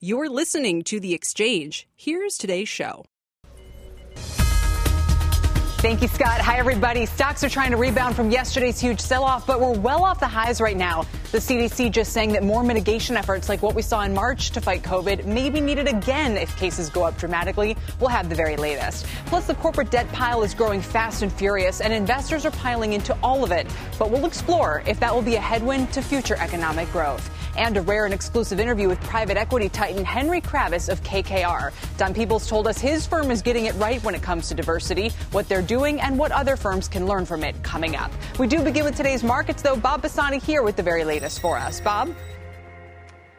You're listening to The Exchange. Here's today's show. Thank you, Scott. Hi, everybody. Stocks are trying to rebound from yesterday's huge sell off, but we're well off the highs right now. The CDC just saying that more mitigation efforts like what we saw in March to fight COVID may be needed again if cases go up dramatically. We'll have the very latest. Plus, the corporate debt pile is growing fast and furious, and investors are piling into all of it. But we'll explore if that will be a headwind to future economic growth and a rare and exclusive interview with private equity titan Henry Kravis of KKR. Don Peebles told us his firm is getting it right when it comes to diversity, what they're doing, and what other firms can learn from it coming up. We do begin with today's markets, though. Bob Pisani here with the very latest for us. Bob?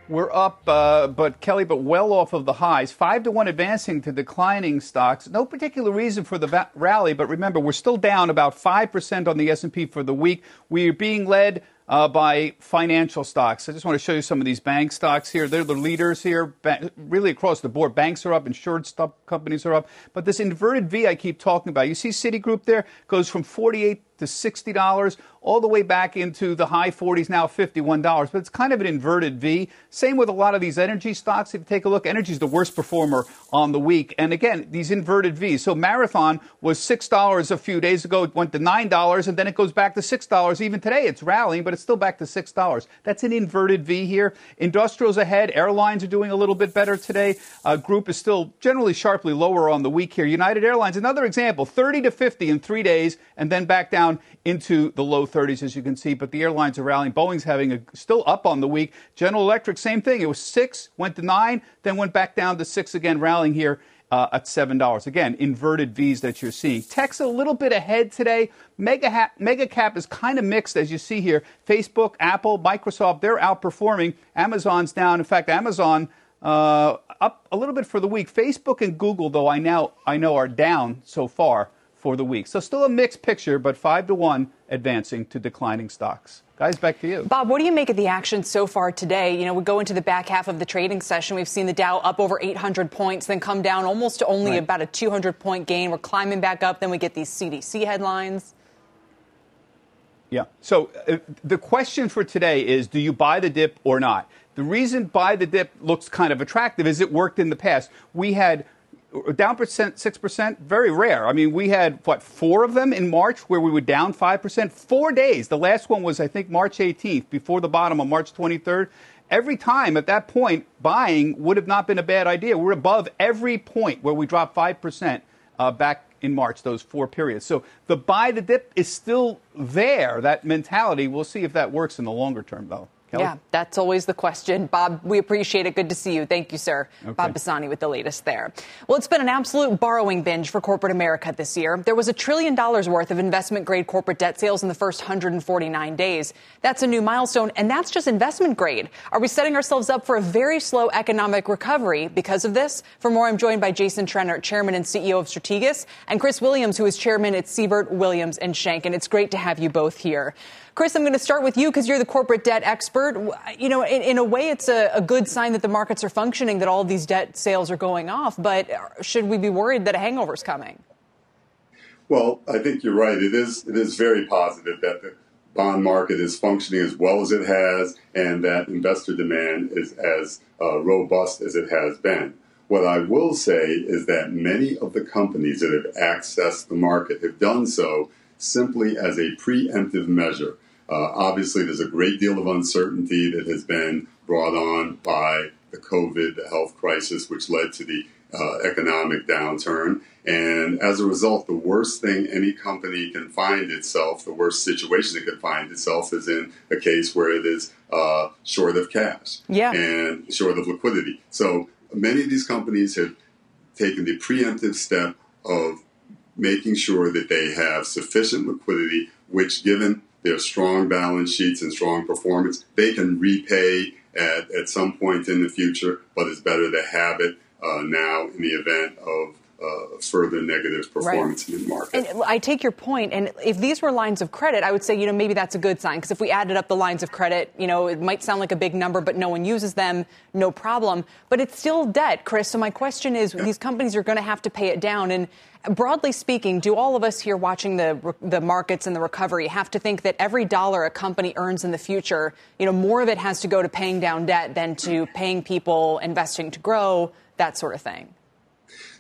We're up, uh, but Kelly, but well off of the highs. Five to one advancing to declining stocks. No particular reason for the va- rally, but remember, we're still down about five percent on the S and P for the week. We are being led uh, by financial stocks. I just want to show you some of these bank stocks here. They're the leaders here, really across the board. Banks are up, insured companies are up. But this inverted V I keep talking about, you see Citigroup there goes from 48 to $60, all the way back into the high 40s, now $51. But it's kind of an inverted V. Same with a lot of these energy stocks. If you take a look, energy is the worst performer on the week. And again, these inverted Vs. So Marathon was $6 a few days ago. It went to $9, and then it goes back to $6. Even today, it's rallying, but it's still back to $6. That's an inverted V here. Industrials ahead. Airlines are doing a little bit better today. Uh, group is still generally sharply lower on the week here. United Airlines, another example, 30 to 50 in three days, and then back down down into the low 30s, as you can see. But the airlines are rallying. Boeing's having a still up on the week. General Electric, same thing. It was six, went to nine, then went back down to six again, rallying here. Uh, at seven dollars again, inverted V's that you're seeing. Tech's a little bit ahead today. Mega, ha- mega cap is kind of mixed, as you see here. Facebook, Apple, Microsoft, they're outperforming. Amazon's down. In fact, Amazon uh, up a little bit for the week. Facebook and Google, though, I now I know are down so far for the week. So still a mixed picture, but five to one advancing to declining stocks. Guys, back to you. Bob, what do you make of the action so far today? You know, we go into the back half of the trading session. We've seen the Dow up over 800 points, then come down almost to only right. about a 200 point gain. We're climbing back up. Then we get these CDC headlines. Yeah. So uh, the question for today is do you buy the dip or not? The reason buy the dip looks kind of attractive is it worked in the past. We had down percent six percent very rare. I mean we had what four of them in march where we were down five percent? Four days. The last one was i think march 18th before the bottom on march 23rd every time at that point buying would have not been a bad idea. We're above every point where we dropped five percent uh, back in march those four periods. So the buy the dip is still there. That mentality we'll see if that works in the longer term though Kelly? Yeah, that's always the question. Bob, we appreciate it. Good to see you. Thank you, sir. Okay. Bob Pisani with the latest there. Well, it's been an absolute borrowing binge for corporate America this year. There was a trillion dollars worth of investment grade corporate debt sales in the first 149 days. That's a new milestone, and that's just investment grade. Are we setting ourselves up for a very slow economic recovery because of this? For more, I'm joined by Jason Trennert, chairman and CEO of Strategas, and Chris Williams, who is chairman at Siebert Williams and Shank. And it's great to have you both here. Chris, I'm going to start with you because you're the corporate debt expert. You know, in, in a way, it's a, a, good sign that the markets are functioning, that all these debt sales are going off. But should we be worried that a hangover is coming? Well, I think you're right. It is. It is very positive that the bond market is functioning as well as it has, and that investor demand is as uh, robust as it has been. What I will say is that many of the companies that have accessed the market have done so simply as a preemptive measure. Uh, obviously, there's a great deal of uncertainty that has been brought on by the COVID, the health crisis, which led to the uh, economic downturn. And as a result, the worst thing any company can find itself, the worst situation it could find itself, is in a case where it is uh, short of cash yeah. and short of liquidity. So many of these companies have taken the preemptive step of making sure that they have sufficient liquidity, which, given their strong balance sheets and strong performance, they can repay at, at some point in the future, but it's better to have it uh, now in the event of uh, further negative performance right. in the market. And I take your point, and if these were lines of credit, I would say, you know, maybe that's a good sign because if we added up the lines of credit, you know, it might sound like a big number, but no one uses them, no problem. But it's still debt, Chris. So my question is, yeah. these companies are going to have to pay it down, and broadly speaking, do all of us here watching the the markets and the recovery have to think that every dollar a company earns in the future, you know, more of it has to go to paying down debt than to paying people, investing to grow, that sort of thing?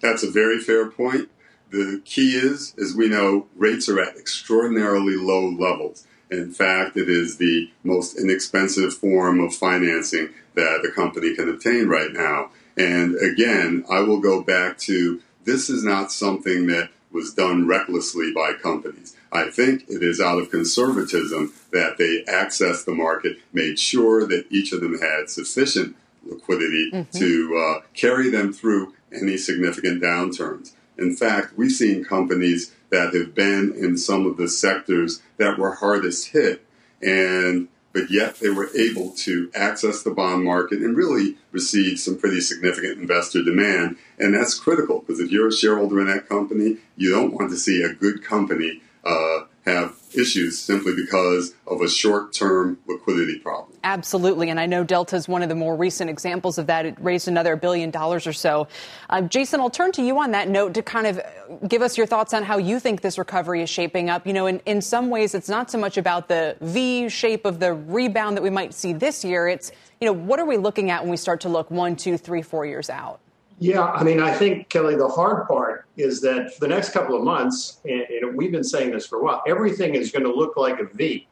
That's a very fair point. The key is, as we know, rates are at extraordinarily low levels. In fact, it is the most inexpensive form of financing that a company can obtain right now. And again, I will go back to this is not something that was done recklessly by companies. I think it is out of conservatism that they accessed the market, made sure that each of them had sufficient liquidity mm-hmm. to uh, carry them through any significant downturns. In fact, we've seen companies that have been in some of the sectors that were hardest hit, and but yet they were able to access the bond market and really receive some pretty significant investor demand. And that's critical because if you're a shareholder in that company, you don't want to see a good company uh, have issues simply because of a short term liquidity problem. Absolutely. And I know Delta is one of the more recent examples of that. It raised another billion dollars or so. Uh, Jason, I'll turn to you on that note to kind of give us your thoughts on how you think this recovery is shaping up. You know, in, in some ways, it's not so much about the V shape of the rebound that we might see this year. It's, you know, what are we looking at when we start to look one, two, three, four years out? Yeah, I mean, I think, Kelly, the hard part is that for the next couple of months, and, and we've been saying this for a while, everything is going to look like a V.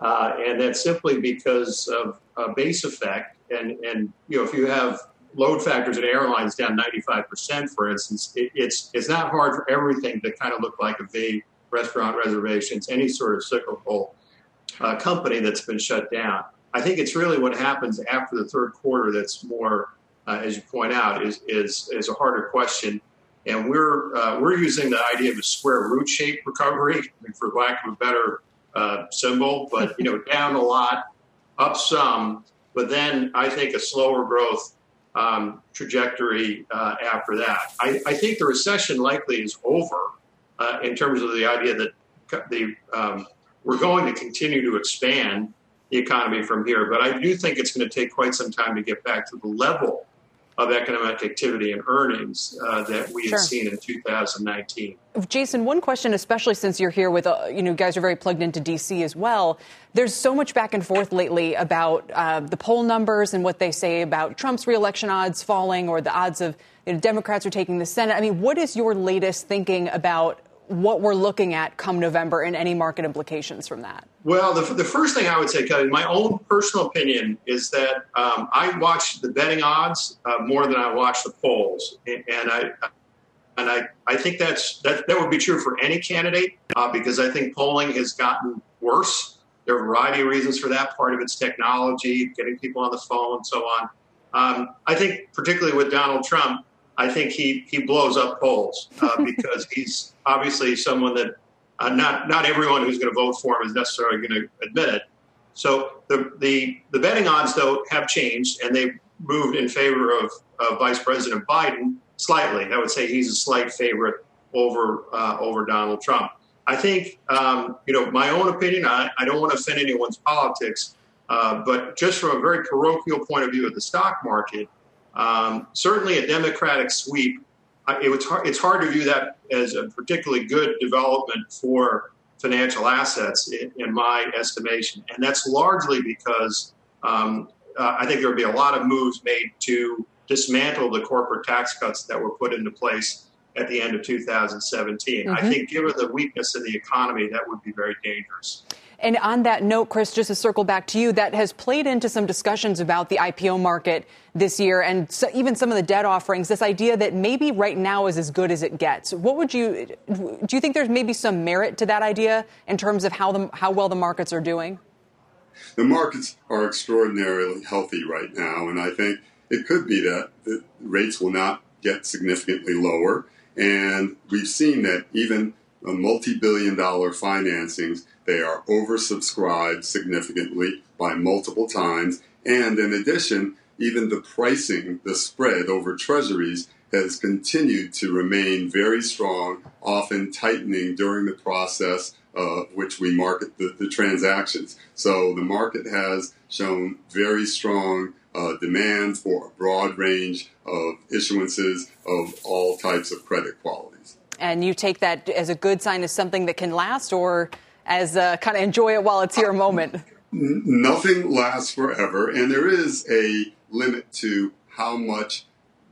Uh, and that's simply because of a base effect. And, and, you know, if you have load factors at airlines down 95%, for instance, it, it's, it's not hard for everything to kind of look like a V, restaurant reservations, any sort of cyclical uh, company that's been shut down. I think it's really what happens after the third quarter that's more uh, as you point out, is, is, is a harder question. And we're, uh, we're using the idea of a square root shape recovery, for lack of a better uh, symbol, but you know, down a lot, up some, but then I think a slower growth um, trajectory uh, after that. I, I, think the recession likely is over uh, in terms of the idea that the um, we're going to continue to expand the economy from here, but I do think it's going to take quite some time to get back to the level of economic activity and earnings uh, that we sure. had seen in 2019. Jason, one question, especially since you're here with, uh, you know, guys are very plugged into D.C. as well. There's so much back and forth lately about uh, the poll numbers and what they say about Trump's reelection odds falling or the odds of you know, Democrats are taking the Senate. I mean, what is your latest thinking about what we're looking at come November and any market implications from that? Well, the, the first thing I would say, Kelly, my own personal opinion is that um, I watch the betting odds uh, more than I watch the polls, and, and I and I, I think that's that, that would be true for any candidate uh, because I think polling has gotten worse. There are a variety of reasons for that. Part of it's technology, getting people on the phone, and so on. Um, I think, particularly with Donald Trump, I think he he blows up polls uh, because he's obviously someone that uh, not not everyone who's going to vote for him is necessarily going to admit it. So the the the betting odds though have changed and they've moved in favor of, Vice President Biden slightly. I would say he's a slight favorite over uh, over Donald Trump. I think um, you know my own opinion. I, I don't want to offend anyone's politics, uh, but just from a very parochial point of view of the stock market, um, certainly a Democratic sweep it was hard, it's hard to view that as a particularly good development for financial assets, in, in my estimation. And that's largely because um, uh, I think there would be a lot of moves made to dismantle the corporate tax cuts that were put into place at the end of 2017. Mm-hmm. I think, given the weakness in the economy, that would be very dangerous. And on that note, Chris, just to circle back to you, that has played into some discussions about the IPO market this year and so even some of the debt offerings. This idea that maybe right now is as good as it gets. What would you do? You think there's maybe some merit to that idea in terms of how the how well the markets are doing? The markets are extraordinarily healthy right now, and I think it could be that the rates will not get significantly lower. And we've seen that even multi billion dollar financings they are oversubscribed significantly by multiple times. And in addition, even the pricing, the spread over treasuries has continued to remain very strong, often tightening during the process uh, which we market the, the, transactions. So the market has shown very strong uh, demand for a broad range of issuances of all types of credit qualities. And you take that as a good sign as something that can last, or as uh, kind of enjoy it while it's here moment? Nothing lasts forever, and there is a limit to how much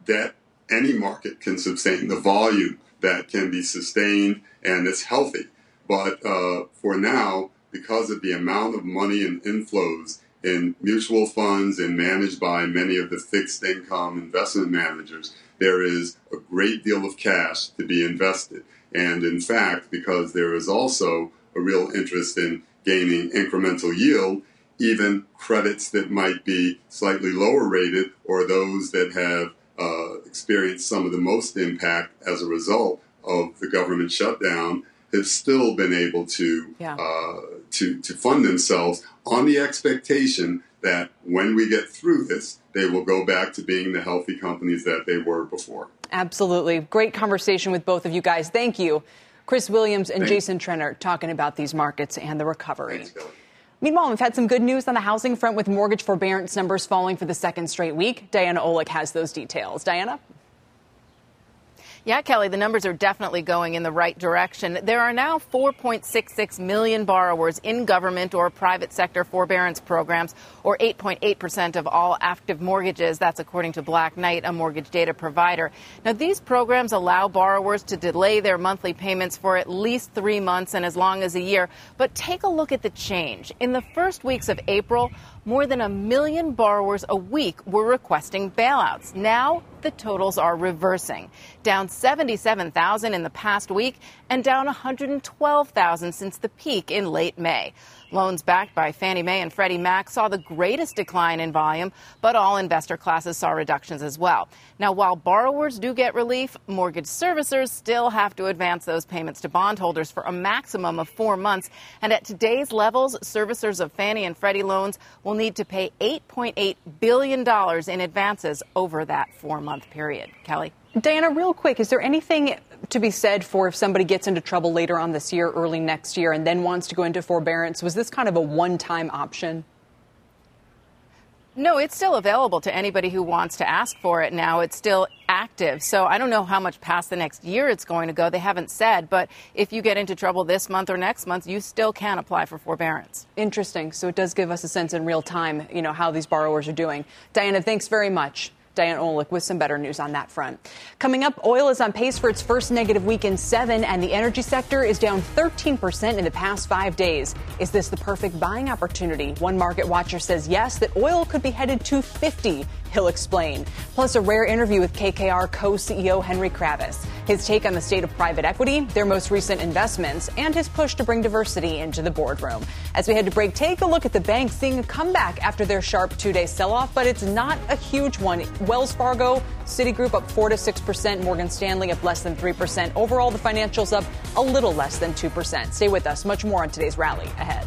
debt any market can sustain, the volume that can be sustained and it's healthy. But uh, for now, because of the amount of money and inflows in mutual funds and managed by many of the fixed income investment managers, there is a great deal of cash to be invested. And in fact, because there is also a real interest in gaining incremental yield, even credits that might be slightly lower rated or those that have uh, experienced some of the most impact as a result of the government shutdown have still been able to yeah. uh, to to fund themselves on the expectation that when we get through this, they will go back to being the healthy companies that they were before. Absolutely, great conversation with both of you guys. Thank you, Chris Williams and Thanks. Jason Trennert, talking about these markets and the recovery. Thanks, Meanwhile, we've had some good news on the housing front with mortgage forbearance numbers falling for the second straight week. Diana Olick has those details. Diana? Yeah, Kelly, the numbers are definitely going in the right direction. There are now 4.66 million borrowers in government or private sector forbearance programs, or 8.8% of all active mortgages. That's according to Black Knight, a mortgage data provider. Now, these programs allow borrowers to delay their monthly payments for at least three months and as long as a year. But take a look at the change. In the first weeks of April, more than a million borrowers a week were requesting bailouts. Now the totals are reversing, down 77,000 in the past week and down 112,000 since the peak in late May. Loans backed by Fannie Mae and Freddie Mac saw the greatest decline in volume, but all investor classes saw reductions as well. Now, while borrowers do get relief, mortgage servicers still have to advance those payments to bondholders for a maximum of four months. And at today's levels, servicers of Fannie and Freddie loans will need to pay $8.8 billion in advances over that four month period. Kelly? Diana, real quick, is there anything to be said for if somebody gets into trouble later on this year, early next year, and then wants to go into forbearance? Was this kind of a one time option? No, it's still available to anybody who wants to ask for it now. It's still active. So I don't know how much past the next year it's going to go. They haven't said. But if you get into trouble this month or next month, you still can apply for forbearance. Interesting. So it does give us a sense in real time, you know, how these borrowers are doing. Diana, thanks very much. Diane Olick with some better news on that front. Coming up, oil is on pace for its first negative week in seven, and the energy sector is down 13% in the past five days. Is this the perfect buying opportunity? One market watcher says yes, that oil could be headed to 50 He'll explain. Plus, a rare interview with KKR co CEO Henry Kravis. His take on the state of private equity, their most recent investments, and his push to bring diversity into the boardroom. As we head to break, take a look at the bank seeing a comeback after their sharp two day sell off, but it's not a huge one. Wells Fargo, Citigroup up 4 to 6%, Morgan Stanley up less than 3%. Overall, the financials up a little less than 2%. Stay with us. Much more on today's rally ahead.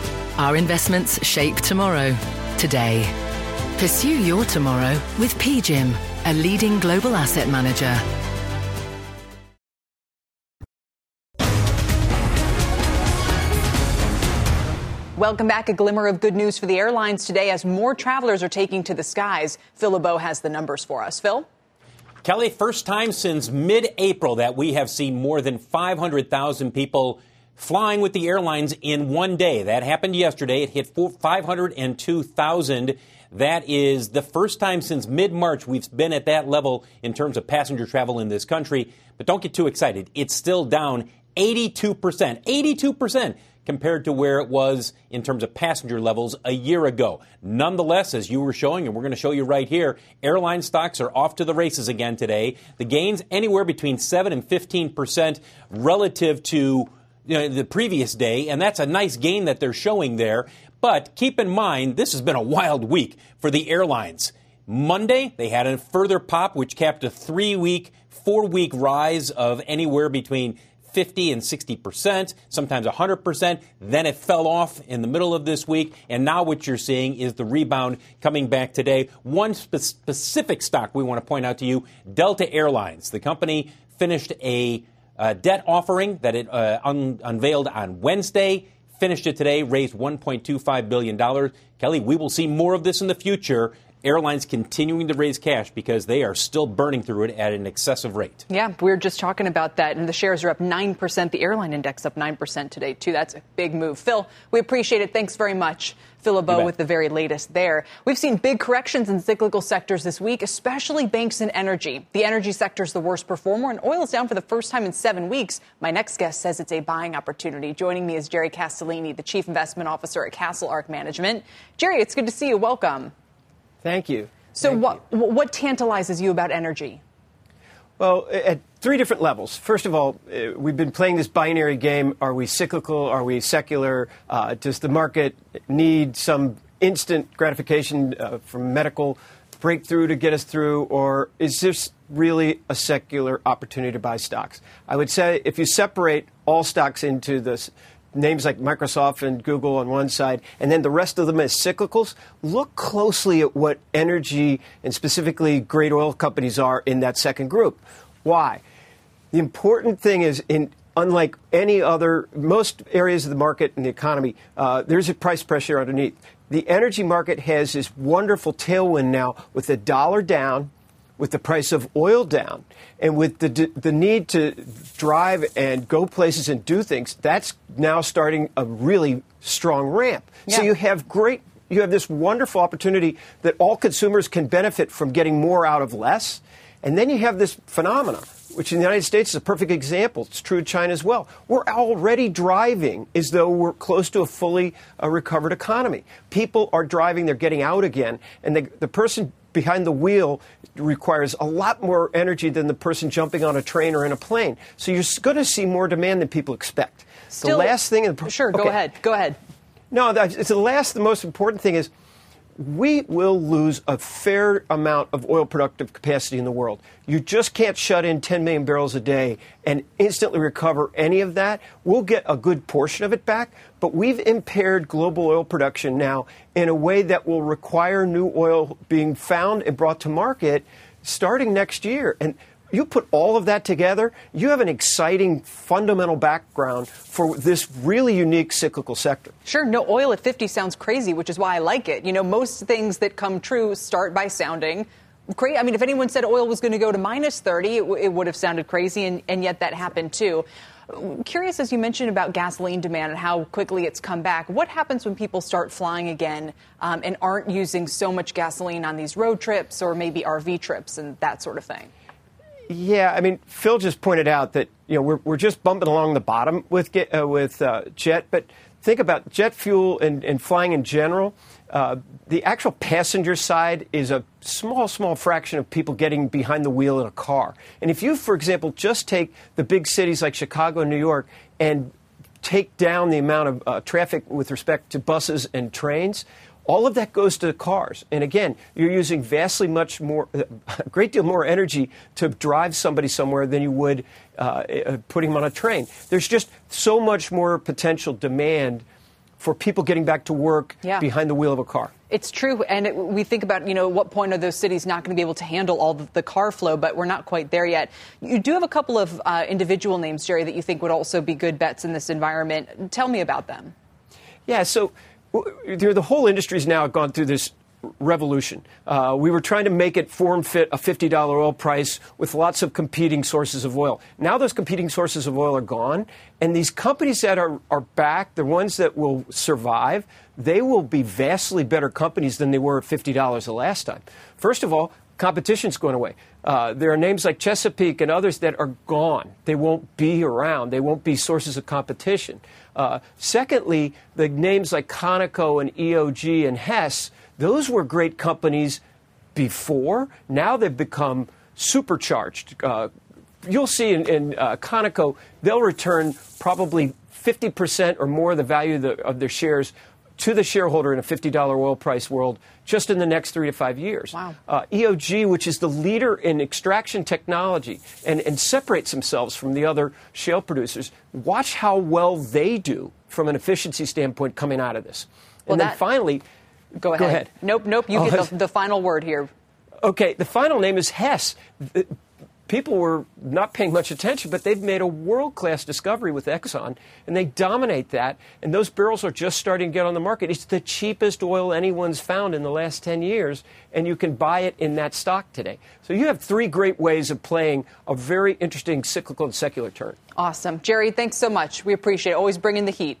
our investments shape tomorrow, today. Pursue your tomorrow with PGIM, a leading global asset manager. Welcome back. A glimmer of good news for the airlines today as more travelers are taking to the skies. Phil LeBeau has the numbers for us. Phil? Kelly, first time since mid April that we have seen more than 500,000 people flying with the airlines in one day. That happened yesterday. It hit 502,000. That is the first time since mid March we've been at that level in terms of passenger travel in this country. But don't get too excited. It's still down 82%. 82% compared to where it was in terms of passenger levels a year ago. Nonetheless, as you were showing, and we're going to show you right here, airline stocks are off to the races again today. The gains anywhere between 7 and 15% relative to you know, the previous day, and that's a nice gain that they're showing there. But keep in mind, this has been a wild week for the airlines. Monday, they had a further pop, which capped a three week, four week rise of anywhere between 50 and 60 percent, sometimes 100 percent. Then it fell off in the middle of this week, and now what you're seeing is the rebound coming back today. One spe- specific stock we want to point out to you Delta Airlines. The company finished a uh, debt offering that it uh, un- unveiled on Wednesday. Finished it today, raised $1.25 billion. Kelly, we will see more of this in the future airlines continuing to raise cash because they are still burning through it at an excessive rate. Yeah, we are just talking about that, and the shares are up 9%. The airline index up 9% today, too. That's a big move. Phil, we appreciate it. Thanks very much. Phil LeBeau with the very latest there. We've seen big corrections in cyclical sectors this week, especially banks and energy. The energy sector is the worst performer, and oil is down for the first time in seven weeks. My next guest says it's a buying opportunity. Joining me is Jerry Castellini, the Chief Investment Officer at CastleArk Management. Jerry, it's good to see you. Welcome. Thank you. So, Thank what you. what tantalizes you about energy? Well, at three different levels. First of all, uh, we've been playing this binary game. Are we cyclical? Are we secular? Uh, does the market need some instant gratification uh, from medical breakthrough to get us through? Or is this really a secular opportunity to buy stocks? I would say if you separate all stocks into this names like Microsoft and Google on one side, and then the rest of them as cyclicals, look closely at what energy and specifically great oil companies are in that second group. Why? The important thing is in unlike any other most areas of the market and the economy, uh, there's a price pressure underneath. The energy market has this wonderful tailwind now with the dollar down with the price of oil down and with the, the need to drive and go places and do things, that's now starting a really strong ramp. Yeah. So you have great, you have this wonderful opportunity that all consumers can benefit from getting more out of less. And then you have this phenomenon, which in the United States is a perfect example. It's true in China as well. We're already driving as though we're close to a fully uh, recovered economy. People are driving, they're getting out again, and the, the person behind the wheel requires a lot more energy than the person jumping on a train or in a plane. So you're going to see more demand than people expect. Still, the last thing. The, Sure, okay. go ahead. Go ahead. No, it's the last, the most important thing is we will lose a fair amount of oil productive capacity in the world. You just can't shut in 10 million barrels a day and instantly recover any of that. We'll get a good portion of it back, but we've impaired global oil production now in a way that will require new oil being found and brought to market starting next year. And you put all of that together, you have an exciting fundamental background for this really unique cyclical sector. Sure, no oil at 50 sounds crazy, which is why I like it. You know, most things that come true start by sounding great. I mean, if anyone said oil was going to go to minus 30, it, w- it would have sounded crazy, and, and yet that happened too. Curious, as you mentioned about gasoline demand and how quickly it's come back, what happens when people start flying again um, and aren't using so much gasoline on these road trips or maybe RV trips and that sort of thing? Yeah, I mean, Phil just pointed out that you know we're, we're just bumping along the bottom with uh, with uh, jet, but think about jet fuel and, and flying in general. Uh, the actual passenger side is a small, small fraction of people getting behind the wheel in a car. And if you, for example, just take the big cities like Chicago and New York and take down the amount of uh, traffic with respect to buses and trains, all of that goes to cars. And again, you're using vastly much more, a great deal more energy to drive somebody somewhere than you would uh, uh, putting them on a train. There's just so much more potential demand for people getting back to work yeah. behind the wheel of a car. It's true, and it, we think about you know at what point are those cities not going to be able to handle all the, the, car flow, but we're not quite there yet. You do have a couple of uh, individual names, Jerry, that you think would also be good bets in this environment. Tell me about them. Yeah, so the whole industry's now gone through this revolution. Uh, we were trying to make it form fit a $50 oil price with lots of competing sources of oil. Now those competing sources of oil are gone, and these companies that are, are back, the ones that will survive, they will be vastly better companies than they were at $50 the last time. First of all, competition's going away. Uh, there are names like Chesapeake and others that are gone. They won't be around. They won't be sources of competition. Uh, secondly, the names like Conoco and EOG and Hess, those were great companies before. Now they've become supercharged. Uh, you'll see in, in uh, Conoco, they'll return probably 50% or more of the value of, the, of their shares to the shareholder in a $50 oil price world just in the next three to five years. Wow. Uh, EOG, which is the leader in extraction technology and, and separates themselves from the other shale producers, watch how well they do from an efficiency standpoint coming out of this. Well, and then finally, Go ahead. Go ahead. Nope, nope. You Oh, get the, the final word here. Okay, the final name is Hess. People were not paying much attention, but they've made a world class discovery with Exxon, and they dominate that. And those barrels are just starting to get on the market. It's the cheapest oil anyone's found in the last 10 years, and you can buy it in that stock today. So you have three great ways of playing a very interesting cyclical and secular turn. Awesome. Jerry, thanks so much. We appreciate it. Always bringing the heat.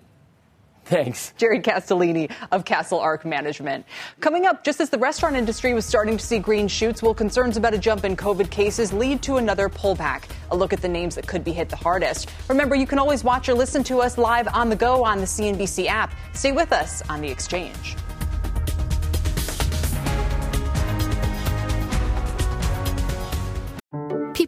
Thanks. Jerry Castellini of CastleArk Management. Coming up, just as the restaurant industry was starting to see green shoots, will concerns about a jump in COVID cases lead to another pullback? A look at the names that could be hit the hardest. Remember, you can always watch or listen to us live on the go on the CNBC app. Stay with us on the exchange.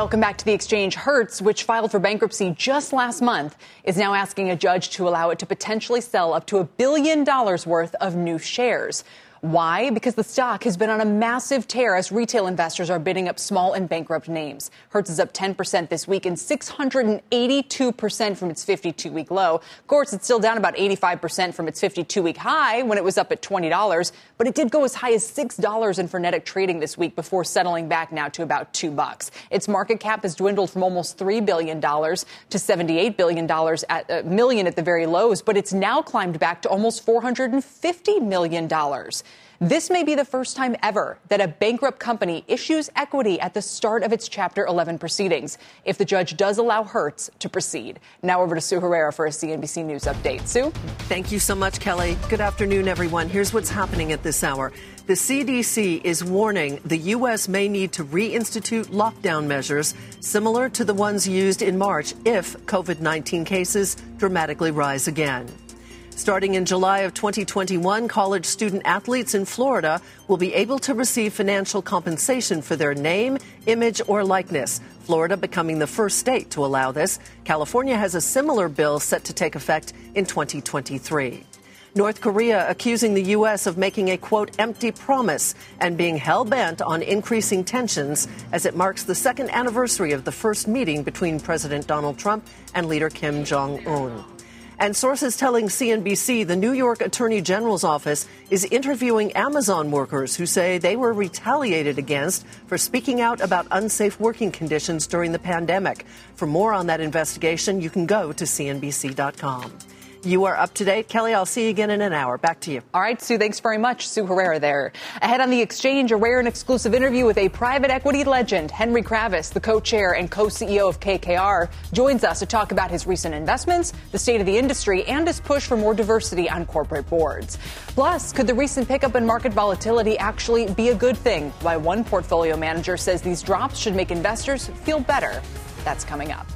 Welcome back to the exchange. Hertz, which filed for bankruptcy just last month, is now asking a judge to allow it to potentially sell up to a billion dollars worth of new shares. Why? Because the stock has been on a massive tear as retail investors are bidding up small and bankrupt names. Hertz is up 10% this week and 682% from its 52 week low. Of course, it's still down about 85% from its 52 week high when it was up at $20, but it did go as high as $6 in frenetic trading this week before settling back now to about 2 bucks. Its market cap has dwindled from almost $3 billion to $78 billion at uh, million at the very lows, but it's now climbed back to almost $450 million. This may be the first time ever that a bankrupt company issues equity at the start of its Chapter 11 proceedings, if the judge does allow Hertz to proceed. Now over to Sue Herrera for a CNBC News update. Sue? Thank you so much, Kelly. Good afternoon, everyone. Here's what's happening at this hour. The CDC is warning the U.S. may need to reinstitute lockdown measures similar to the ones used in March if COVID 19 cases dramatically rise again. Starting in July of 2021, college student athletes in Florida will be able to receive financial compensation for their name, image, or likeness. Florida becoming the first state to allow this. California has a similar bill set to take effect in 2023. North Korea accusing the U.S. of making a quote empty promise and being hell bent on increasing tensions as it marks the second anniversary of the first meeting between President Donald Trump and leader Kim Jong un. And sources telling CNBC the New York Attorney General's office is interviewing Amazon workers who say they were retaliated against for speaking out about unsafe working conditions during the pandemic. For more on that investigation, you can go to CNBC.com. You are up to date. Kelly, I'll see you again in an hour. Back to you. All right, Sue, thanks very much. Sue Herrera there. Ahead on the exchange, a rare and exclusive interview with a private equity legend, Henry Kravis, the co chair and co CEO of KKR, joins us to talk about his recent investments, the state of the industry, and his push for more diversity on corporate boards. Plus, could the recent pickup in market volatility actually be a good thing? Why one portfolio manager says these drops should make investors feel better. That's coming up.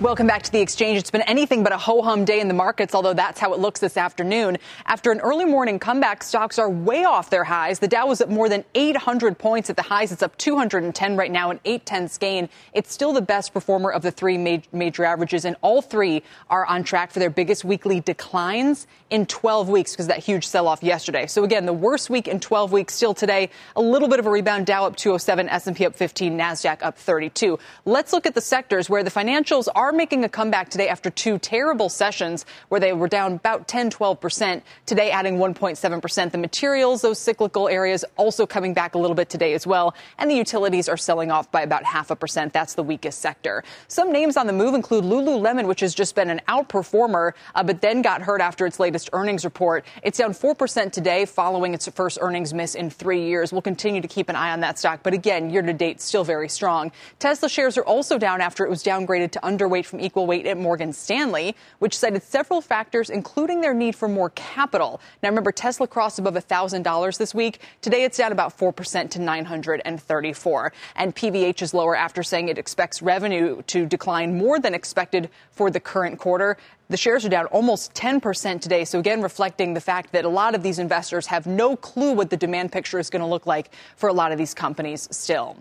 Welcome back to the exchange. It's been anything but a ho hum day in the markets, although that's how it looks this afternoon. After an early morning comeback, stocks are way off their highs. The Dow was up more than 800 points at the highs. It's up 210 right now, an 8 tenths gain. It's still the best performer of the three major averages, and all three are on track for their biggest weekly declines in 12 weeks because of that huge sell off yesterday. So again, the worst week in 12 weeks still today. A little bit of a rebound. Dow up 207, S&P up 15, Nasdaq up 32. Let's look at the sectors where the financials are making a comeback today after two terrible sessions where they were down about 10, 12%. Today, adding 1.7%. The materials, those cyclical areas, also coming back a little bit today as well. And the utilities are selling off by about half a percent. That's the weakest sector. Some names on the move include Lululemon, which has just been an outperformer, uh, but then got hurt after its latest earnings report. It's down 4% today following its first earnings miss in three years. We'll continue to keep an eye on that stock. But again, year to date, still very strong. Tesla shares are also down after it was downgraded to underweight from equal weight at Morgan Stanley, which cited several factors, including their need for more capital. Now, remember, Tesla crossed above $1,000 this week. Today, it's down about 4% to 934. And PVH is lower after saying it expects revenue to decline more than expected for the current quarter. The shares are down almost 10% today. So, again, reflecting the fact that a lot of these investors have no clue what the demand picture is going to look like for a lot of these companies still.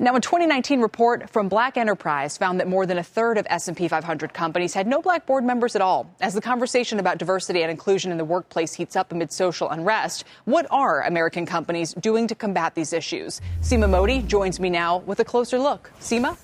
Now, a 2019 report from Black Enterprise found that more than a third of S&P 500 companies had no black board members at all. As the conversation about diversity and inclusion in the workplace heats up amid social unrest, what are American companies doing to combat these issues? Seema Modi joins me now with a closer look. Seema?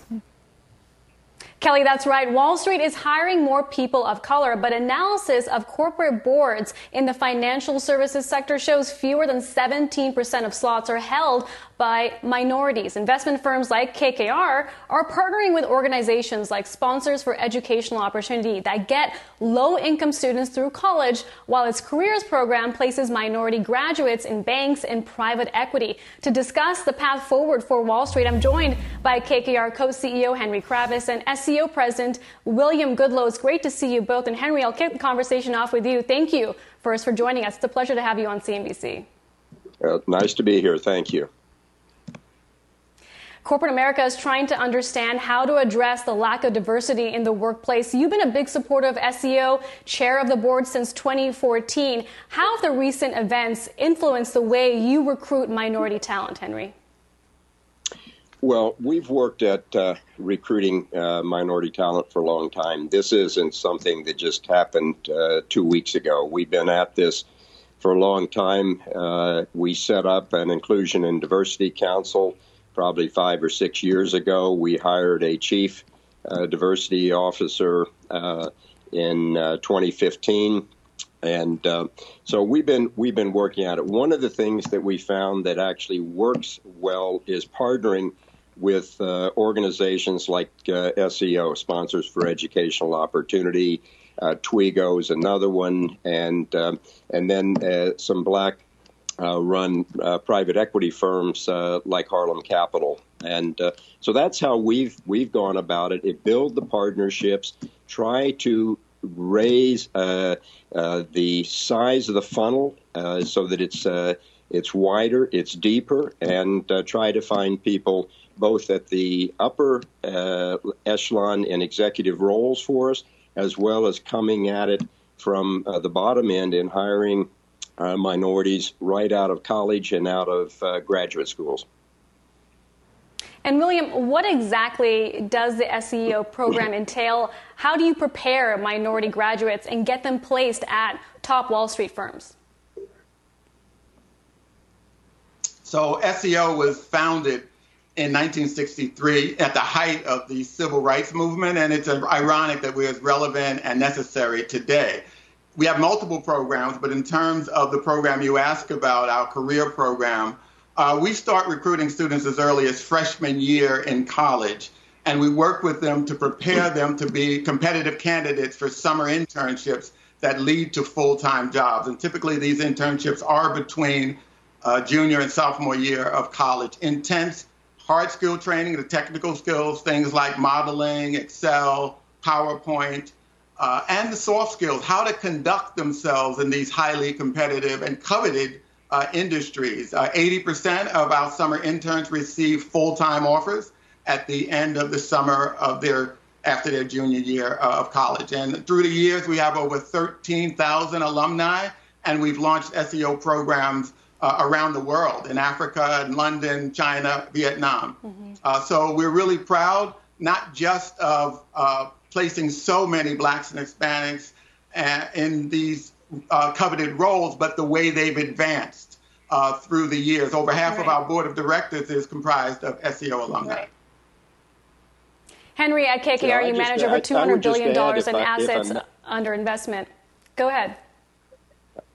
Kelly, that's right. Wall Street is hiring more people of color, but analysis of corporate boards in the financial services sector shows fewer than 17% of slots are held by minorities. Investment firms like KKR are partnering with organizations like Sponsors for Educational Opportunity that get low income students through college, while its careers program places minority graduates in banks and private equity. To discuss the path forward for Wall Street, I'm joined by KKR co CEO Henry Kravis and SEO President William Goodloe. It's great to see you both. And Henry, I'll kick the conversation off with you. Thank you first for joining us. It's a pleasure to have you on CNBC. Uh, nice to be here. Thank you. Corporate America is trying to understand how to address the lack of diversity in the workplace. You've been a big supporter of SEO, chair of the board since 2014. How have the recent events influenced the way you recruit minority talent, Henry? Well, we've worked at uh, recruiting uh, minority talent for a long time. This isn't something that just happened uh, two weeks ago. We've been at this for a long time. Uh, we set up an Inclusion and Diversity Council probably five or six years ago. We hired a chief uh, diversity officer uh, in uh, 2015, and uh, so we've been we've been working at it. One of the things that we found that actually works well is partnering with uh, organizations like uh, SEO, Sponsors for Educational Opportunity. Toigo is another one, and and then some black uh, run uh, private equity firms uh, like Harlem Capital, and uh, so that's how we've we've gone about it. It build the partnerships, try to raise uh, uh, the size of the funnel so that it's it's wider, it's deeper, and try to find people both at the upper echelon and executive roles for us, as well as coming at it from the bottom end in hiring uh, minorities right out of college and out of uh, graduate schools. And William, what exactly does the SEO program entail? How do you prepare minority graduates and get them placed at top Wall Street firms? So SEO was founded in 1963 at the height of the civil rights movement, and it's ironic that we're as relevant and necessary today we have multiple programs, but in terms of the program you ask about, our career program, uh, we start recruiting students as early as freshman year in college, and we work with them to prepare them to be competitive candidates for summer internships that lead to full time jobs. And typically, these internships are between uh, junior and sophomore year of college. Intense hard skill training, the technical skills, things like modeling, Excel, PowerPoint uh, and the soft skills, how to conduct themselves in these highly competitive and coveted uh, industries. Uh, 80% of our summer interns receive full time offers at the end of the summer of their after their junior year uh, of college. And through the years, we have over 13,000 alumni, and we've launched SEO programs uh, around the world in Africa, in London, China, Vietnam. Mm-hmm. Uh, so we're really proud, not just of uh, placing so many blacks and Hispanics uh, in these uh, coveted roles, but the way they've advanced uh, through the years. Over half right. of our board of directors is comprised of SEO alumni. Right. Henry, at KKR, yeah, you manage over $200 billion in I, assets under investment. Go ahead.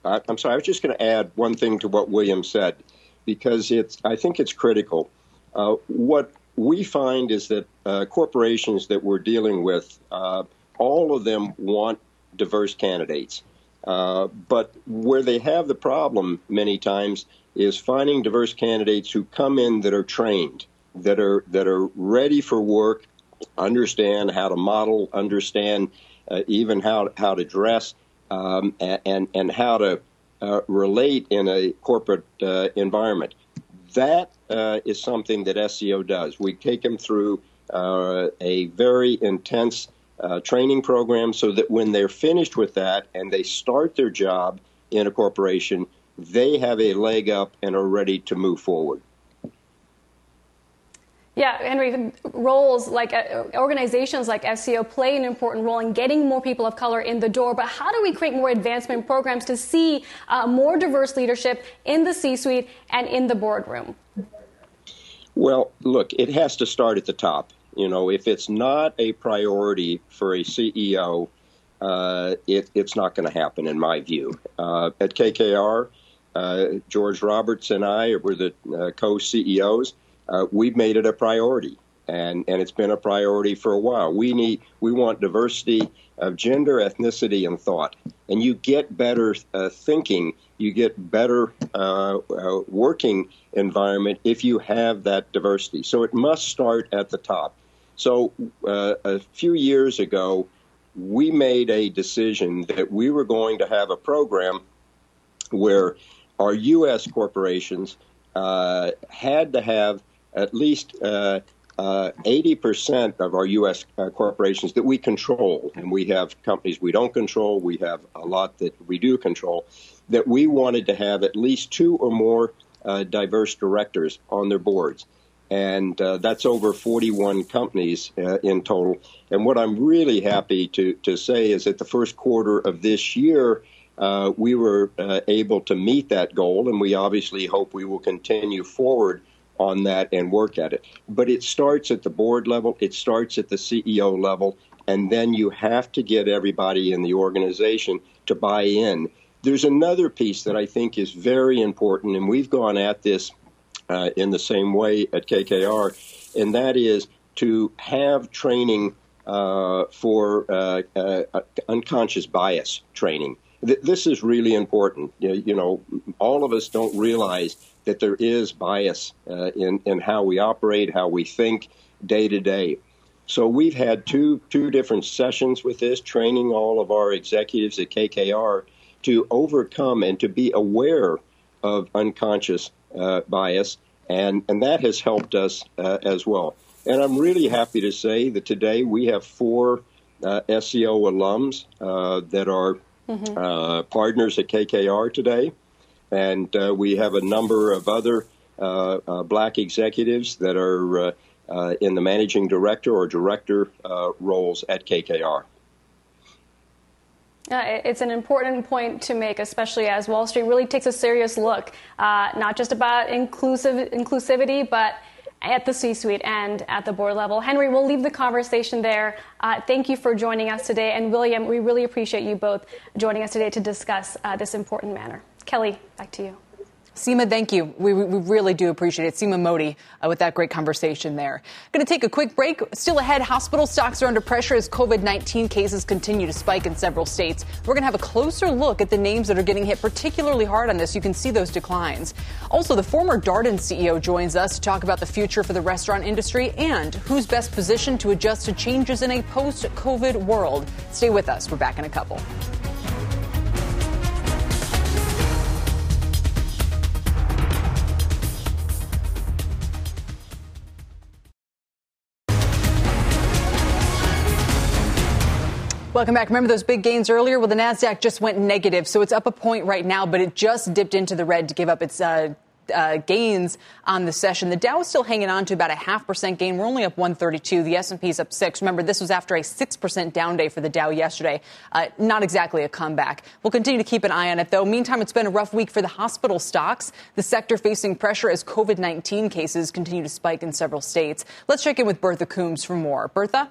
I, am sorry, I was just going to add one thing to what William said because it's, I think it's critical. Uh, what we find is that uh, corporations that we're dealing with, uh, all of them want diverse candidates. Uh, but where they have the problem many times is finding diverse candidates who come in that are trained, that are that are ready for work, understand how to model, understand uh, even how how to dress, um, and and how to uh, relate in a corporate uh, environment. That uh, is something that SEO does. We take them through uh, a very intense uh, training program so that when they're finished with that and they start their job in a corporation, they have a leg up and are ready to move forward. Yeah, Henry, roles like uh, organizations like SEO play an important role in getting more people of color in the door. But how do we create more advancement programs to see uh, more diverse leadership in the C suite and in the boardroom? Well, look, it has to start at the top. You know, if it's not a priority for a CEO, uh, it, it's not going to happen, in my view. Uh, at KKR, uh, George Roberts and I were the co CEOs uh, we've made it a priority, and and it's been a priority for a while. We need we want diversity of gender, ethnicity, and thought, and you get better uh, thinking, you get better uh, uh, working environment if you have that diversity. So it must start at the top. So uh, a few years ago, we made a decision that we were going to have a program where our U.S. corporations uh, had to have at least uh, uh, 80% of our U.S. Uh, corporations that we control, and we have companies we don't control, we have a lot that we do control, that we wanted to have at least two or more uh, diverse directors on their boards. And uh, that's over 41 companies uh, in total. And what I'm really happy to, to say is that the first quarter of this year, we were able to meet that goal, and we obviously hope we will continue forward on that and work at it. But it starts at the board level, it starts at the CEO level, and then you have to get everybody in the organization to buy in. There's another piece that I think is very important, and we've gone at this uh, in the same way at KKR, and that is to have training uh, for uh, uh unconscious bias training. Th- this is really important. You know, all of us don't realize that there is bias uh, in in how we operate, how we think day to day. So we've had two two different sessions with this, training all of our executives at KKR to overcome and to be aware of unconscious uh, bias, and and that has helped us uh, as well. And I'm really happy to say that today we have four uh, SEO alums uh, that are mm-hmm. Uh, partners at KKR today. And uh, we have a number of other uh, uh, black executives that are in the managing director or director roles at KKR. Uh, it's an important point to make, especially as Wall Street really takes a serious look, uh, not just about inclusive inclusivity, but at the C-suite and at the board level. Henry, we'll leave the conversation there. Uh, thank you for joining us today, and William, we really appreciate you both joining us today to discuss this important matter. Kelly, back to you. Seema, thank you. We, we really do appreciate it. Seema Modi uh, with that great conversation there. Going to take a quick break. Still ahead, hospital stocks are under pressure as COVID 19 cases continue to spike in several states. We're going to have a closer look at the names that are getting hit particularly hard on this. You can see those declines. Also, the former Darden CEO joins us to talk about the future for the restaurant industry and who's best positioned to adjust to changes in a post COVID world. Stay with us. We're back in a couple. Welcome back. Remember those big gains earlier? Well, the NASDAQ just went negative, so it's up a point right now, but it just dipped into the red to give up its uh, uh, gains on the session. The Dow is still hanging on to about a half percent gain. We're only up 132. The S&P is up six. Remember, this was after a six percent down day for the Dow yesterday. Uh, not exactly a comeback. We'll continue to keep an eye on it, though. Meantime, it's been a rough week for the hospital stocks. The sector facing pressure as COVID-19 cases continue to spike in several states. Let's check in with Bertha Coombs for more. Bertha.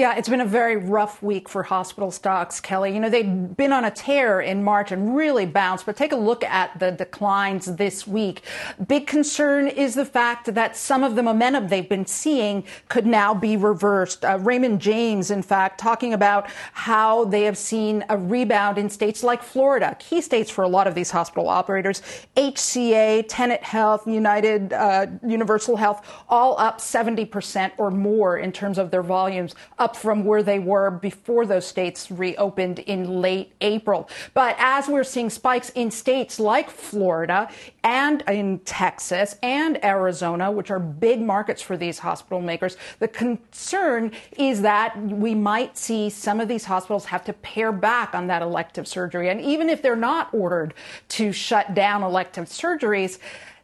Yeah, it's been a very rough week for hospital stocks, Kelly. You know, they'd been on a tear in March and really bounced, but take a look at the declines this week. Big concern is the fact that some of the momentum they've been seeing could now be reversed. Uh, Raymond James, in fact, talking about how they have seen a rebound in states like Florida, key states for a lot of these hospital operators, HCA, Tenet Health, United, uh, Universal Health, all up 70% or more in terms of their volumes up from where they were before those states reopened in late April. But as we're seeing spikes in states like Florida and in Texas and Arizona, which are big markets for these hospital makers, the concern is that we might see some of these hospitals have to pare back on that elective surgery. And even if they're not ordered to shut down elective surgeries,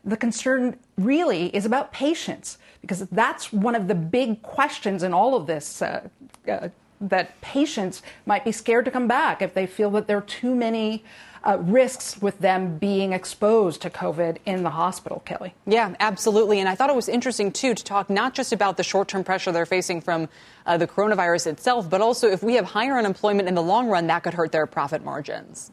the concern really is about patients because that's one of the big questions in all of this. Uh, uh, that patients might be scared to come back if they feel that there are too many uh, risks with them being exposed to COVID in the hospital, Kelly. Yeah, absolutely. And I thought it was interesting, too, to talk not just about the short term pressure they're facing from uh, the coronavirus itself, but also if we have higher unemployment in the long run, that could hurt their profit margins.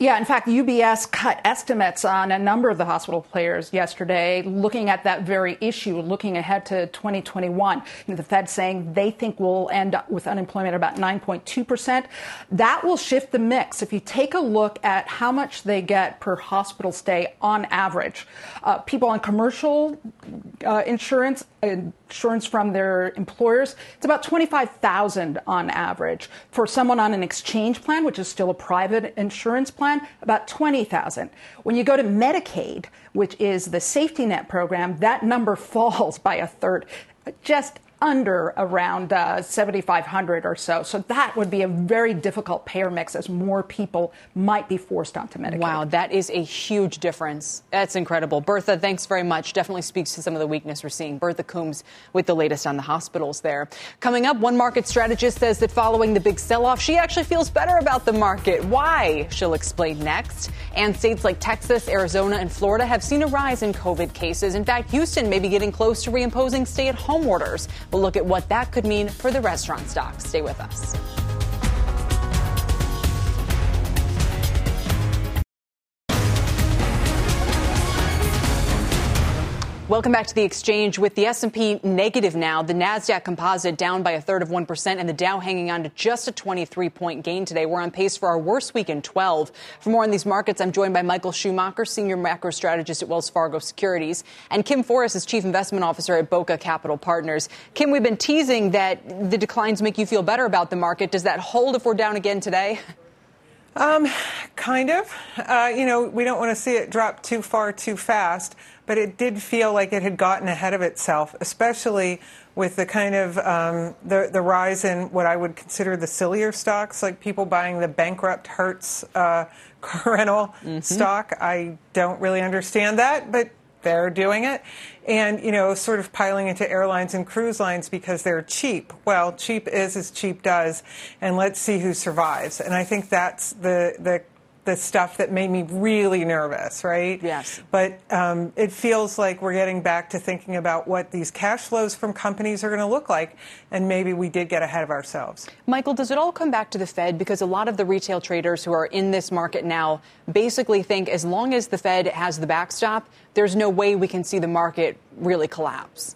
Yeah, in fact, UBS cut estimates on a number of the hospital players yesterday, looking at that very issue, looking ahead to 2021. You know, the Fed saying they think we'll end up with unemployment at about 9.2%. That will shift the mix. If you take a look at how much they get per hospital stay on average, uh, people on commercial uh, insurance, insurance from their employers, it's about 25,000 on average. For someone on an exchange plan, which is still a private insurance plan, about 20,000. When you go to Medicaid, which is the safety net program, that number falls by a third. Just under around uh, 7,500 or so. So that would be a very difficult payer mix as more people might be forced onto Medicaid. Wow, that is a huge difference. That's incredible. Bertha, thanks very much. Definitely speaks to some of the weakness we're seeing. Bertha Coombs with the latest on the hospitals there. Coming up, one market strategist says that following the big sell off, she actually feels better about the market. Why? She'll explain next. And states like Texas, Arizona, and Florida have seen a rise in COVID cases. In fact, Houston may be getting close to reimposing stay at home orders. We'll look at what that could mean for the restaurant stocks. Stay with us. Welcome back to the exchange with the S&P negative now, the Nasdaq Composite down by a third of 1% and the Dow hanging on to just a 23 point gain today. We're on pace for our worst week in 12. For more on these markets, I'm joined by Michael Schumacher, senior macro strategist at Wells Fargo Securities, and Kim Forrest is chief investment officer at Bokeh Capital Partners. Kim, we've been teasing that the declines make you feel better about the market. Does that hold if we're down again today? Um, kind of. Uh, you know, we don't want to see it drop too far too fast but it did feel like it had gotten ahead of itself, especially with the kind of um, the the rise in what I would consider the sillier stocks, like people buying the bankrupt Hertz uh, rental mm-hmm. stock. I don't really understand that, but they're doing it. And, you know, sort of piling into airlines and cruise lines because they're cheap. Well, cheap is as cheap does, and let's see who survives. And I think that's the, the the stuff that made me really nervous, right? Yes. But um, it feels like we're getting back to thinking about what these cash flows from companies are going to look like, and maybe we did get ahead of ourselves. Michael, does it all come back to the Fed? Because a lot of the retail traders who are in this market now basically think as long as the Fed has the backstop, there's no way we can see the market really collapse.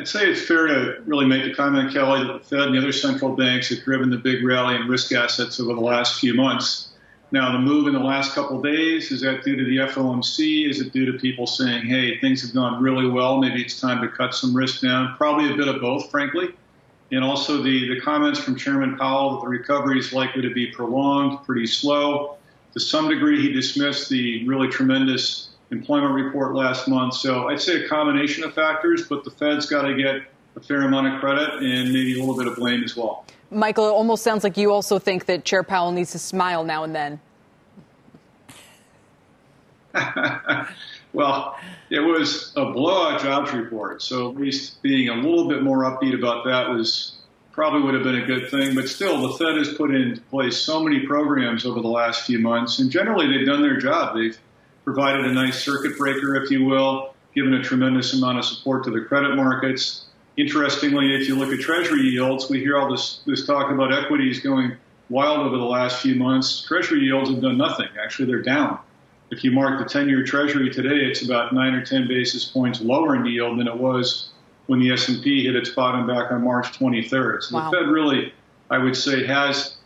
I'd say it's fair to really make the comment, Kelly, that the Fed and the other central banks have driven the big rally in risk assets over the last few months. Now, the move in the last couple of days, is that due to the FOMC? Is it due to people saying, hey, things have gone really well, maybe it's time to cut some risk down? Probably a bit of both, frankly. And also the, the comments from Chairman Powell that the recovery is likely to be prolonged, pretty slow. To some degree, he dismissed the really tremendous employment report last month. So I'd say a combination of factors, but the Fed's got to get a fair amount of credit and maybe a little bit of blame as well. Michael, it almost sounds like you also think that Chair Powell needs to smile now and then. well, it was a blowout jobs report, so at least being a little bit more upbeat about that was probably would have been a good thing. But still, the Fed has put in place so many programs over the last few months, and generally they've done their job. They've provided a nice circuit breaker, if you will, given a tremendous amount of support to the credit markets. Interestingly, if you look at Treasury yields, we hear all this, this talk about equities going wild over the last few months. Treasury yields have done nothing. Actually, they're down. If you mark the 10-year Treasury today, it's about nine or 10 basis points lower in yield than it was when the S&P hit its bottom back on March 23rd. So wow. the Fed really, I would say, has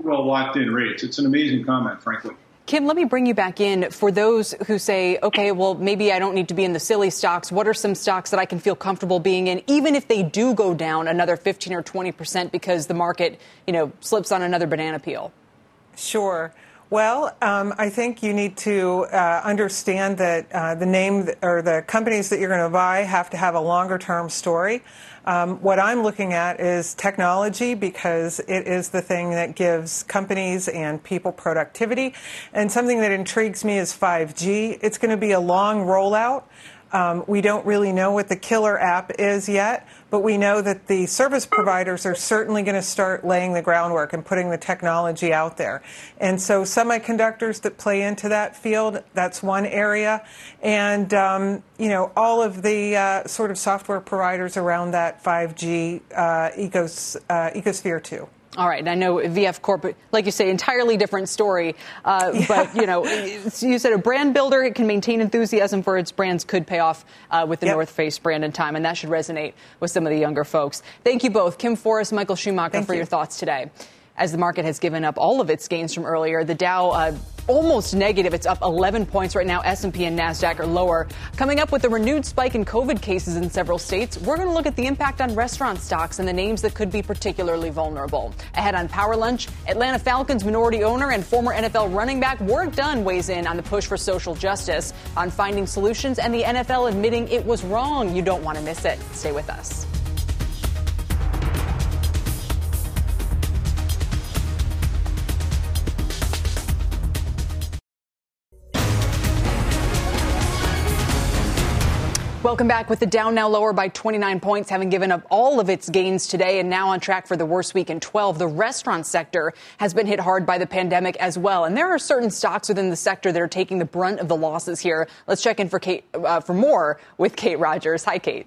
well locked in rates. It's an amazing comment, frankly. Kim, let me bring you back in for those who say, okay, well, maybe I don't need to be in the silly stocks. What are some stocks that I can feel comfortable being in, even if they do go down another 15 or 20 percent because the market, you know, slips on another banana peel? Sure. Well, um, I think you need to uh, understand that uh, the name or the companies that you're going to buy have to have a longer term story. Um, what I'm looking at is technology because it is the thing that gives companies and people productivity. And something that intrigues me is 5G. It's going to be a long rollout. Um, we don't really know what the killer app is yet, but we know that the service providers are certainly going to start laying the groundwork and putting the technology out there. And so, semiconductors that play into that field, that's one area. And, um, you know, all of the uh, sort of software providers around that 5G uh, ecos, uh, ecosphere, too. All right, I know VF Corp, like you say, entirely different story. Uh, yeah. But you know, you said a brand builder it can maintain enthusiasm for its brands could pay off uh, with the yep. North Face brand in time, and that should resonate with some of the younger folks. Thank you both, Kim Forrest, Michael Schumacher, Thank for you. your thoughts today as the market has given up all of its gains from earlier. The Dow uh, almost negative. It's up 11 points right now. S&P and Nasdaq are lower. Coming up with a renewed spike in COVID cases in several states, we're going to look at the impact on restaurant stocks and the names that could be particularly vulnerable. Ahead on Power Lunch, Atlanta Falcons minority owner and former NFL running back Warrick Dunn weighs in on the push for social justice, on finding solutions and the NFL admitting it was wrong. You don't want to miss it. Stay with us. Welcome back with the Dow now lower by 29 points, having given up all of its gains today and now on track for the worst week in 12. The restaurant sector has been hit hard by the pandemic as well. And there are certain stocks within the sector that are taking the brunt of the losses here. Let's check in for Kate, uh, for more with Kate Rogers. Hi, Kate.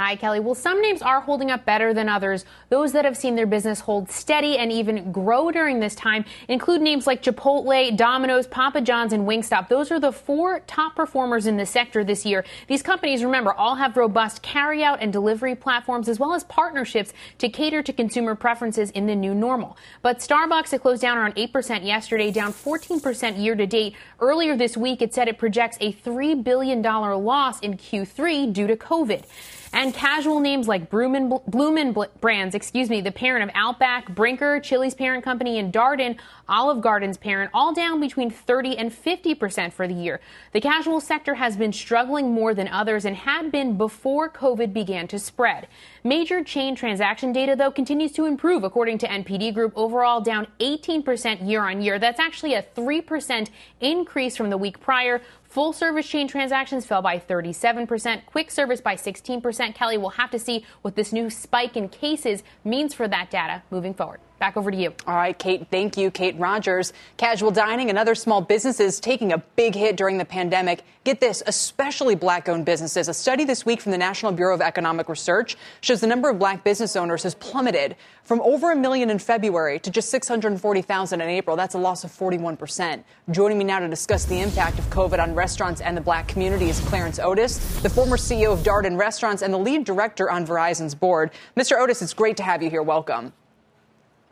Hi, Kelly. Well, some names are holding up better than others. Those that have seen their business hold steady and even grow during this time include names like Chipotle, Domino's, Papa John's, and Wingstop. Those are the four top performers in the sector this year. These companies, remember, all have robust carryout and delivery platforms as well as partnerships to cater to consumer preferences in the new normal. But Starbucks, it closed down around 8% yesterday, down 14% year to date. Earlier this week, it said it projects a $3 billion loss in Q3 due to COVID. And casual names like Bloomin', Bloomin' Brands, excuse me, the parent of Outback, Brinker, Chili's parent company, and Darden, Olive Garden's parent, all down between 30 and 50 percent for the year. The casual sector has been struggling more than others and had been before COVID began to spread. Major chain transaction data, though, continues to improve, according to NPD Group. Overall, down 18 percent year on year. That's actually a 3 percent increase from the week prior. Full service chain transactions fell by 37%, quick service by 16%. Kelly will have to see what this new spike in cases means for that data moving forward. Back over to you. All right, Kate. Thank you, Kate Rogers. Casual dining and other small businesses taking a big hit during the pandemic. Get this, especially black owned businesses. A study this week from the National Bureau of Economic Research shows the number of black business owners has plummeted from over a million in February to just 640,000 in April. That's a loss of 41%. Joining me now to discuss the impact of COVID on restaurants and the black community is Clarence Otis, the former CEO of Darden Restaurants and the lead director on Verizon's board. Mr. Otis, it's great to have you here. Welcome.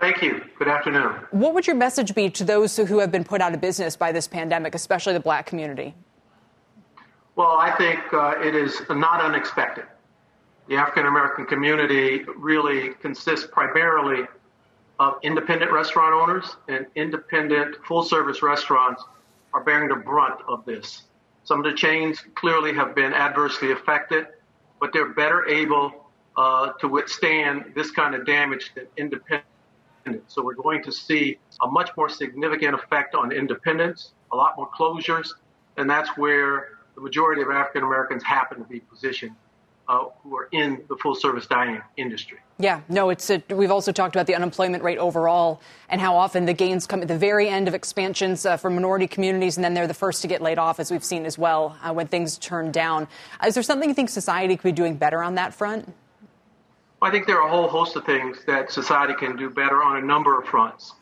Thank you. Good afternoon. What would your message be to those who have been put out of business by this pandemic, especially the black community? Well, I think uh, it is not unexpected. The African American community really consists primarily of independent restaurant owners and independent full service restaurants are bearing the brunt of this. Some of the chains clearly have been adversely affected, but they're better able uh, to withstand this kind of damage than independent. So we're going to see a much more significant effect on independents, a lot more closures, and that's where the majority of African Americans happen to be positioned uh, who are in the full service dining industry. Yeah, no, it's a, we've also talked about the unemployment rate overall and how often the gains come at the very end of expansions uh, for minority communities, and then they're the first to get laid off, as we've seen as well uh, when things turn down. Is there something you think society could be doing better on that front? I think there are a whole host of things that society can do better on a number of fronts.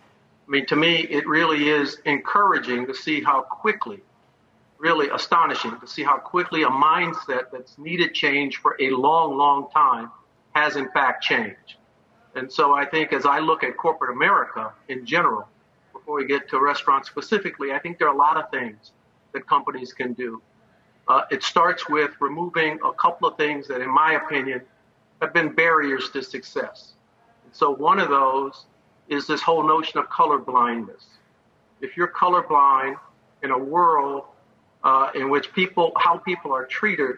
I mean, to me, it really is encouraging to see how quickly really astonishing to see how quickly a mindset that's needed change for a long, long time has in fact changed. And so I think as I look at corporate America in general, before we get to restaurants specifically, I think there are a lot of things that companies can do. Uh, it starts with removing a couple of things that, in my opinion, have been barriers to success. And so one of those is this whole notion of color blindness. If you're colorblind in a world uh, in which people, how people are treated,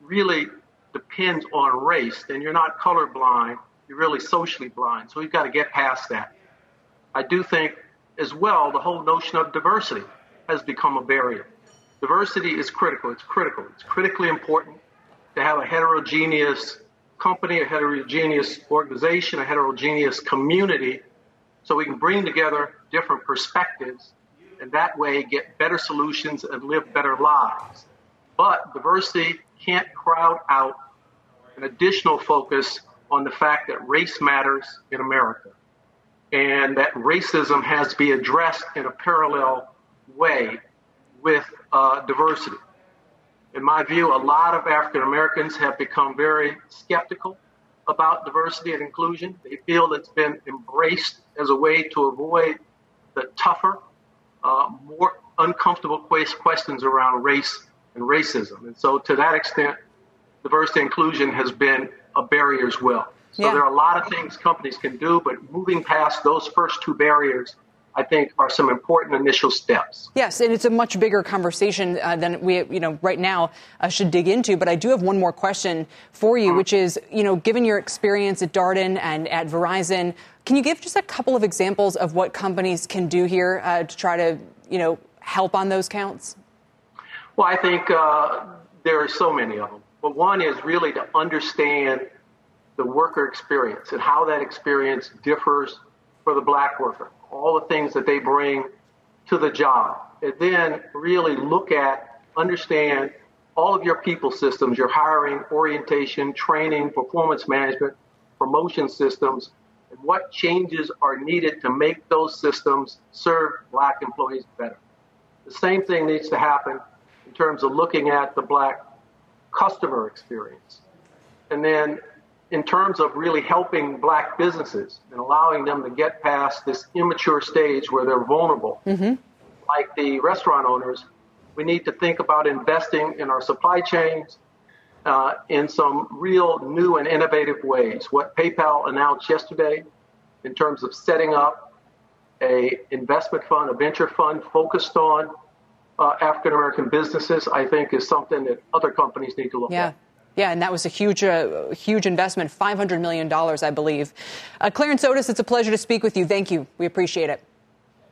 really depends on race. Then you're not colorblind; you're really socially blind. So we've got to get past that. I do think, as well, the whole notion of diversity has become a barrier. Diversity is critical. It's critical. It's critically important to have a heterogeneous company, a heterogeneous organization, a heterogeneous community, so we can bring together different perspectives and that way get better solutions and live better lives. But diversity can't crowd out an additional focus on the fact that race matters in America and that racism has to be addressed in a parallel way with uh, diversity. In my view, a lot of African Americans have become very skeptical about diversity and inclusion. They feel it's been embraced as a way to avoid the tougher uh, more uncomfortable questions around race and racism. And so, to that extent, diversity and inclusion has been a barrier as well. So, yeah. there are a lot of things companies can do, but moving past those first two barriers I think are some important initial steps. Yes, and it's a much bigger conversation uh, than we, you know, right now uh, should dig into. But I do have one more question for you, which is, you know, given your experience at Darden and at Verizon, can you give just a couple of examples of what companies can do here uh, to try to, you know, help on those counts? Well, I think uh, there are so many of them. But one is really to understand the worker experience and how that experience differs for the black worker all the things that they bring to the job. And then really look at, understand all of your people systems, your hiring, orientation, training, performance management, promotion systems, and what changes are needed to make those systems serve black employees better. The same thing needs to happen in terms of looking at the black customer experience. And then in terms of really helping black businesses and allowing them to get past this immature stage where they're vulnerable. Mm-hmm. Like the restaurant owners, we need to think about investing in our supply chains uh, in some real new and innovative ways. What PayPal announced yesterday in terms of setting up a investment fund, a venture fund focused on uh, African American businesses, I think is something that other companies need to look yeah. at. Yeah, and that was a huge, uh, huge investment, $500 million, I believe. Uh, Clarence Otis, it's a pleasure to speak with you. Thank you. We appreciate it.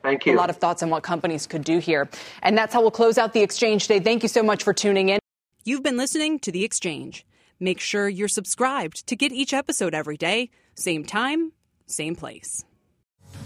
Thank you. A lot of thoughts on what companies could do here. And that's how we'll close out the exchange today. Thank you so much for tuning in. You've been listening to The Exchange. Make sure you're subscribed to get each episode every day, same time, same place.